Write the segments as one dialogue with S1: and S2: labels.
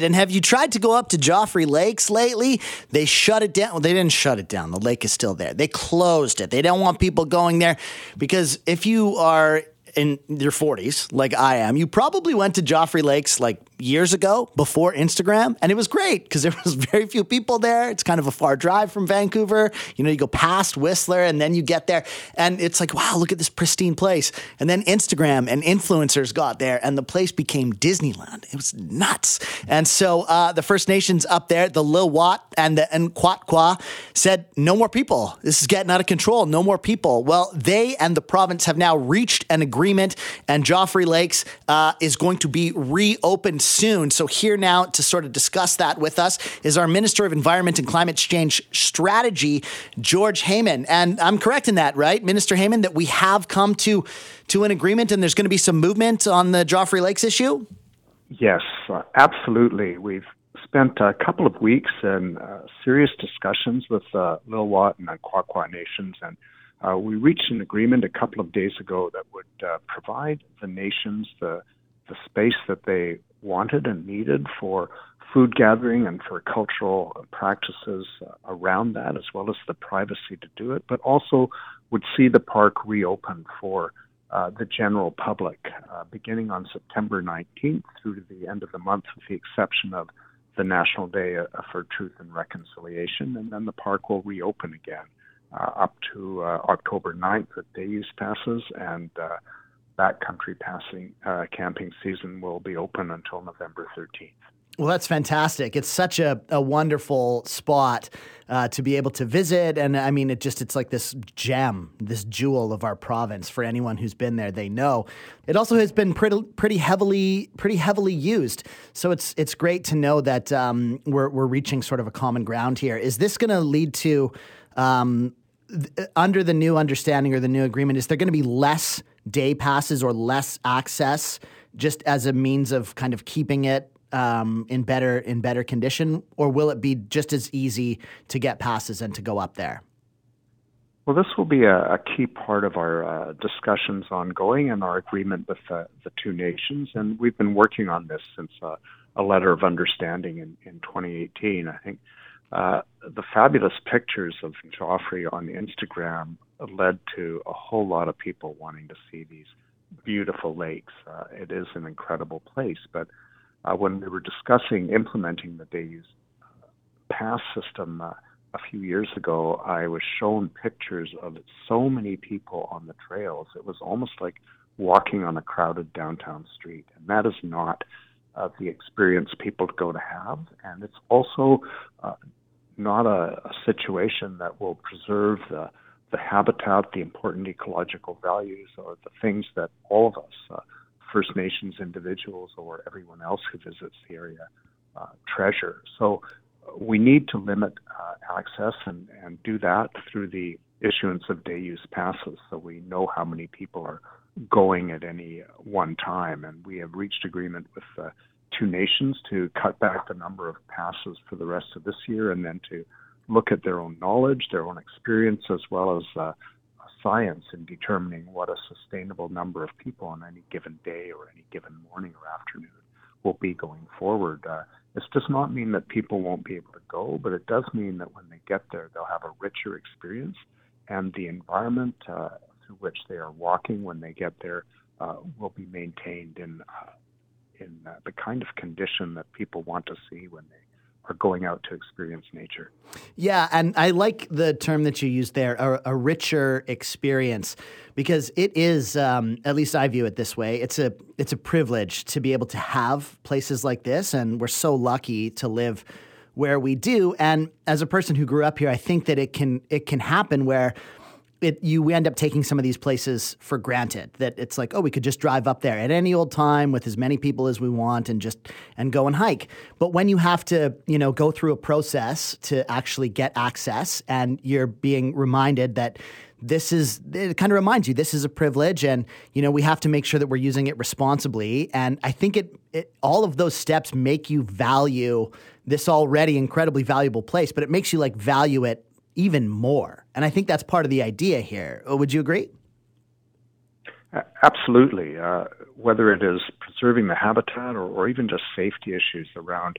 S1: And have you tried to go up to Joffre Lakes lately? They shut it down. Well, they didn't shut it down. The lake is still there. They closed it. They don't want people going there because if you are in your 40s, like I am, you probably went to Joffre Lakes like years ago before Instagram, and it was great because there was very few people there. It's kind of a far drive from Vancouver. You know, you go past Whistler and then you get there, and it's like, wow, look at this pristine place. And then Instagram and influencers got there, and the place became Disneyland. It was nuts. And so uh, the First Nations up there, the Lil'wat and the N'Quatqua, said, no more people. This is getting out of control. No more people. Well, they and the province have now reached an agreement, and Joffre Lakes uh, is going to be reopened soon. So, here now to sort of discuss that with us is our Minister of Environment and Climate Change Strategy, George Heyman. And I'm correct in that, right, Minister Heyman, that we have come to to an agreement and there's going to be some movement on the Joffre Lakes issue?
S2: Yes, uh, absolutely. We've spent a couple of weeks in uh, serious discussions with uh, Lil'wat and N'Quatqua nations, and uh, we reached an agreement a couple of days ago that would uh, provide the nations the the space that they wanted and needed for food gathering and for cultural practices uh, around that, as well as the privacy to do it, but also would see the park reopen for uh, the general public uh, beginning on September 19th through to the end of the month, with the exception of the National Day uh, for Truth and Reconciliation, and then the park will reopen again uh, up to uh, October 9th with day use passes and backcountry passing uh, camping season will be open until November 13th.
S1: Well, that's fantastic. It's such a, a wonderful spot uh, to be able to visit. And I mean, it just, it's like this gem, this jewel of our province. For anyone who's been there, they know. It also has been pretty, pretty heavily, pretty heavily used. So it's, it's great to know that um, we're, we're reaching sort of a common ground here. Is this going to lead to, um, under the new understanding or the new agreement, is there going to be less day passes or less access just as a means of kind of keeping it um, in better in better condition, or will it be just as easy to get passes and to go up there?
S2: Well, this will be a, a key part of our uh, discussions ongoing and our agreement with the two nations, and we've been working on this since uh, a letter of understanding in, in 2018. I think uh, the fabulous pictures of Joffre on Instagram led to a whole lot of people wanting to see these beautiful lakes. Uh, it is an incredible place, but uh, when we were discussing implementing the day use uh, pass system uh, a few years ago, I was shown pictures of so many people on the trails. It was almost like walking on a crowded downtown street, and that is not uh, the experience people go to have. And it's also uh, not a, a situation that will preserve the the habitat, the important ecological values, or the things that all of us, uh, First Nations individuals or everyone else who visits the area, uh, treasure. So uh, we need to limit uh, access and, and do that through the issuance of day use passes so we know how many people are going at any one time. And we have reached agreement with uh, two nations to cut back the number of passes for the rest of this year and then to look at their own knowledge, their own experience, as well as uh, science in determining what a sustainable number of people on any given day or any given morning or afternoon will be going forward. Uh, this does not mean that people won't be able to go, but it does mean that when they get there, they'll have a richer experience, and the environment uh, through which they are walking when they get there uh, will be maintained in uh, in uh, the kind of condition that people want to see when they are going out to experience nature.
S1: Yeah, and I like the term that you used there, a, a richer experience, because it is, um, at least I view it this way. It's a it's a privilege to be able to have places like this, and we're so lucky to live where we do. And as a person who grew up here, I think that it can it can happen where it you end up taking some of these places for granted that it's like oh we could just drive up there at any old time with as many people as we want and just and go and hike. But when you have to you know go through a process to actually get access and you're being reminded that this is it kind of reminds you this is a privilege and you know we have to make sure that we're using it responsibly. And i think it, it all of those steps make you value this already incredibly valuable place but it makes you like value it even more. And I think that's part of the idea here. Uh, would you agree?
S2: Absolutely. Uh, whether it is preserving the habitat or, or even just safety issues around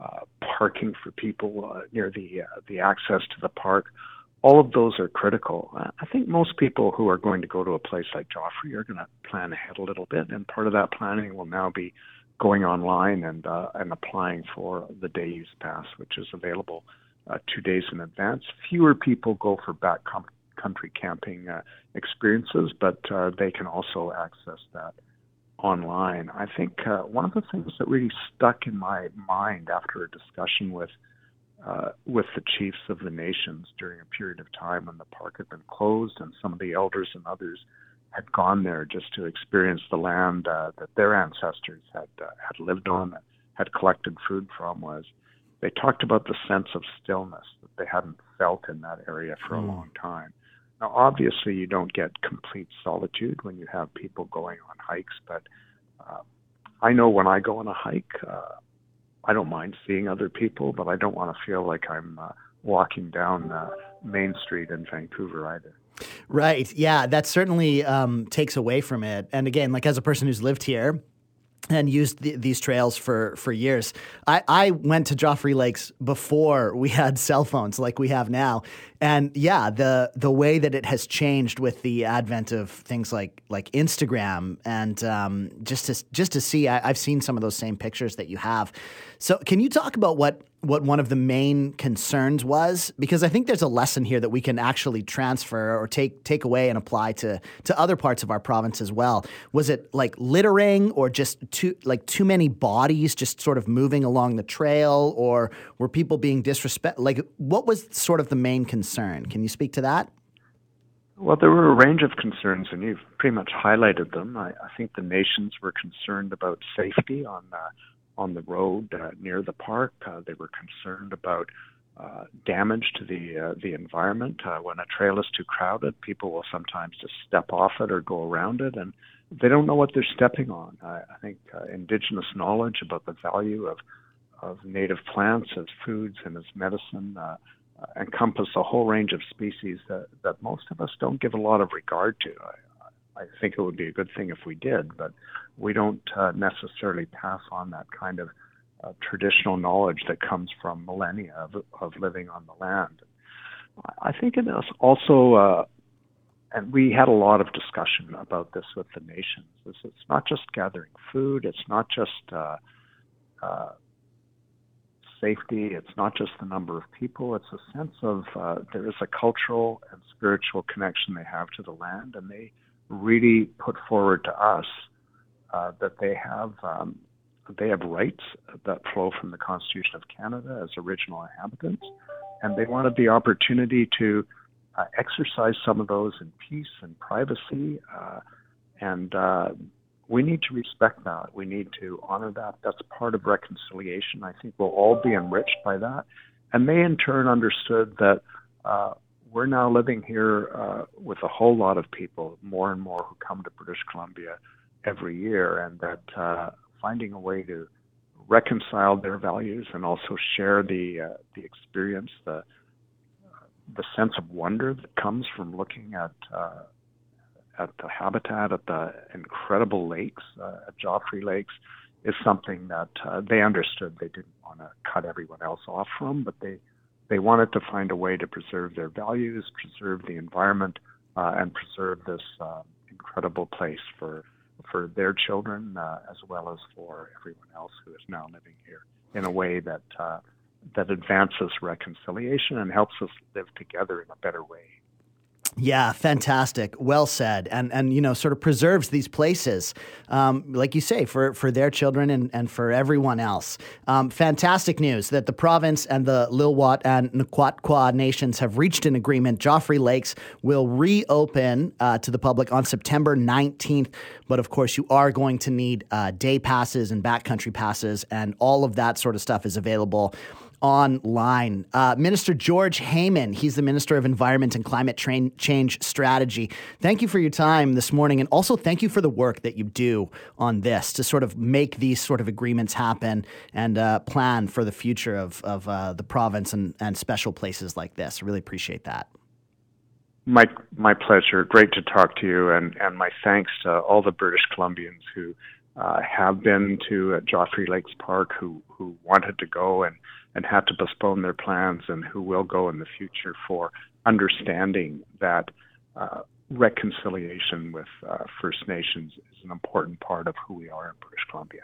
S2: uh, parking for people uh, near the uh, the access to the park, all of those are critical. I think most people who are going to go to a place like Joffre are going to plan ahead a little bit, and part of that planning will now be going online and uh, and applying for the day use pass, which is available uh, two days in advance. Fewer people go for back country camping uh, experiences, but uh, they can also access that online. I think uh, one of the things that really stuck in my mind after a discussion with uh, with the chiefs of the nations during a period of time when the park had been closed and some of the elders and others had gone there just to experience the land uh, that their ancestors had had lived on, had collected food from, was they talked about the sense of stillness that they hadn't felt in that area for mm. a long time. Now, obviously, you don't get complete solitude when you have people going on hikes, but uh, I know when I go on a hike, uh, I don't mind seeing other people, but I don't want to feel like I'm uh, walking down uh, Main Street in Vancouver either.
S1: Right. Yeah, that certainly um, takes away from it. And again, like as a person who's lived here, and used the, these trails for for years. I, I went to Joffre Lakes before we had cell phones like we have now, and yeah, the the way that it has changed with the advent of things like like Instagram and um, just to just to see, I, I've seen some of those same pictures that you have. So, can you talk about what what one of the main concerns was because I think there's a lesson here that we can actually transfer or take take away and apply to to other parts of our province as well. Was it like littering or just too like too many bodies just sort of moving along the trail or were people being disrespect like what was sort of the main concern? Can you speak to that?
S2: Well, there were a range of concerns, and you've pretty much highlighted them. I, I think the nations were concerned about safety on uh, on the road uh, near the park. Uh, they were concerned about uh, damage to the uh, the environment. Uh, when a trail is too crowded, people will sometimes just step off it or go around it, and they don't know what they're stepping on. I, I think uh, indigenous knowledge about the value of of native plants as foods and as medicine uh, uh, encompass a whole range of species that, that most of us don't give a lot of regard to. I, I think it would be a good thing if we did, but we don't uh, necessarily pass on that kind of uh, traditional knowledge that comes from millennia of, of living on the land. I think it is also, uh, and we had a lot of discussion about this with the nations. It's, it's not just gathering food. It's not just uh, uh, safety. It's not just the number of people. It's a sense of uh, there is a cultural and spiritual connection they have to the land, and they really put forward to us uh, that they have um, they have rights that flow from the Constitution of Canada as original inhabitants, and they wanted the opportunity to uh, exercise some of those in peace and privacy, uh, and uh, we need to respect that. We need to honor that. That's part of reconciliation. I think we'll all be enriched by that, and they in turn understood that uh, we're now living here uh, with a whole lot of people, more and more who come to British Columbia every year, and that uh, finding a way to reconcile their values and also share the uh, the experience, the the sense of wonder that comes from looking at uh, at the habitat, at the incredible lakes, uh, at Joffre Lakes, is something that uh, they understood. They didn't want to cut everyone else off from, but they they wanted to find a way to preserve their values, preserve the environment, uh, and preserve this uh, incredible place for for their children uh, as well as for everyone else who is now living here in a way that uh, that advances reconciliation and helps us live together in a better way.
S1: Yeah, fantastic. Well said. And and you know, sort of preserves these places, um, like you say, for for their children and, and for everyone else. Um, fantastic news that the province and the Lil'wat and N'Quatqua nations have reached an agreement. Joffre Lakes will reopen uh, to the public on September 19th. But of course, you are going to need uh, day passes and backcountry passes, and all of that sort of stuff is available online. Uh, Minister George Heyman, he's the Minister of Environment and Climate Change Strategy. Thank you for your time this morning, and also thank you for the work that you do on this to sort of make these sort of agreements happen and uh, plan for the future of, of uh, the province and, and special places like this. I really appreciate that.
S2: My my pleasure. Great to talk to you, and and my thanks to all the British Columbians who uh, have been to uh, Joffre Lakes Park, who who wanted to go and and had to postpone their plans, and who will go in the future for understanding that. Uh, reconciliation with uh, First Nations is an important part of who we are in British Columbia.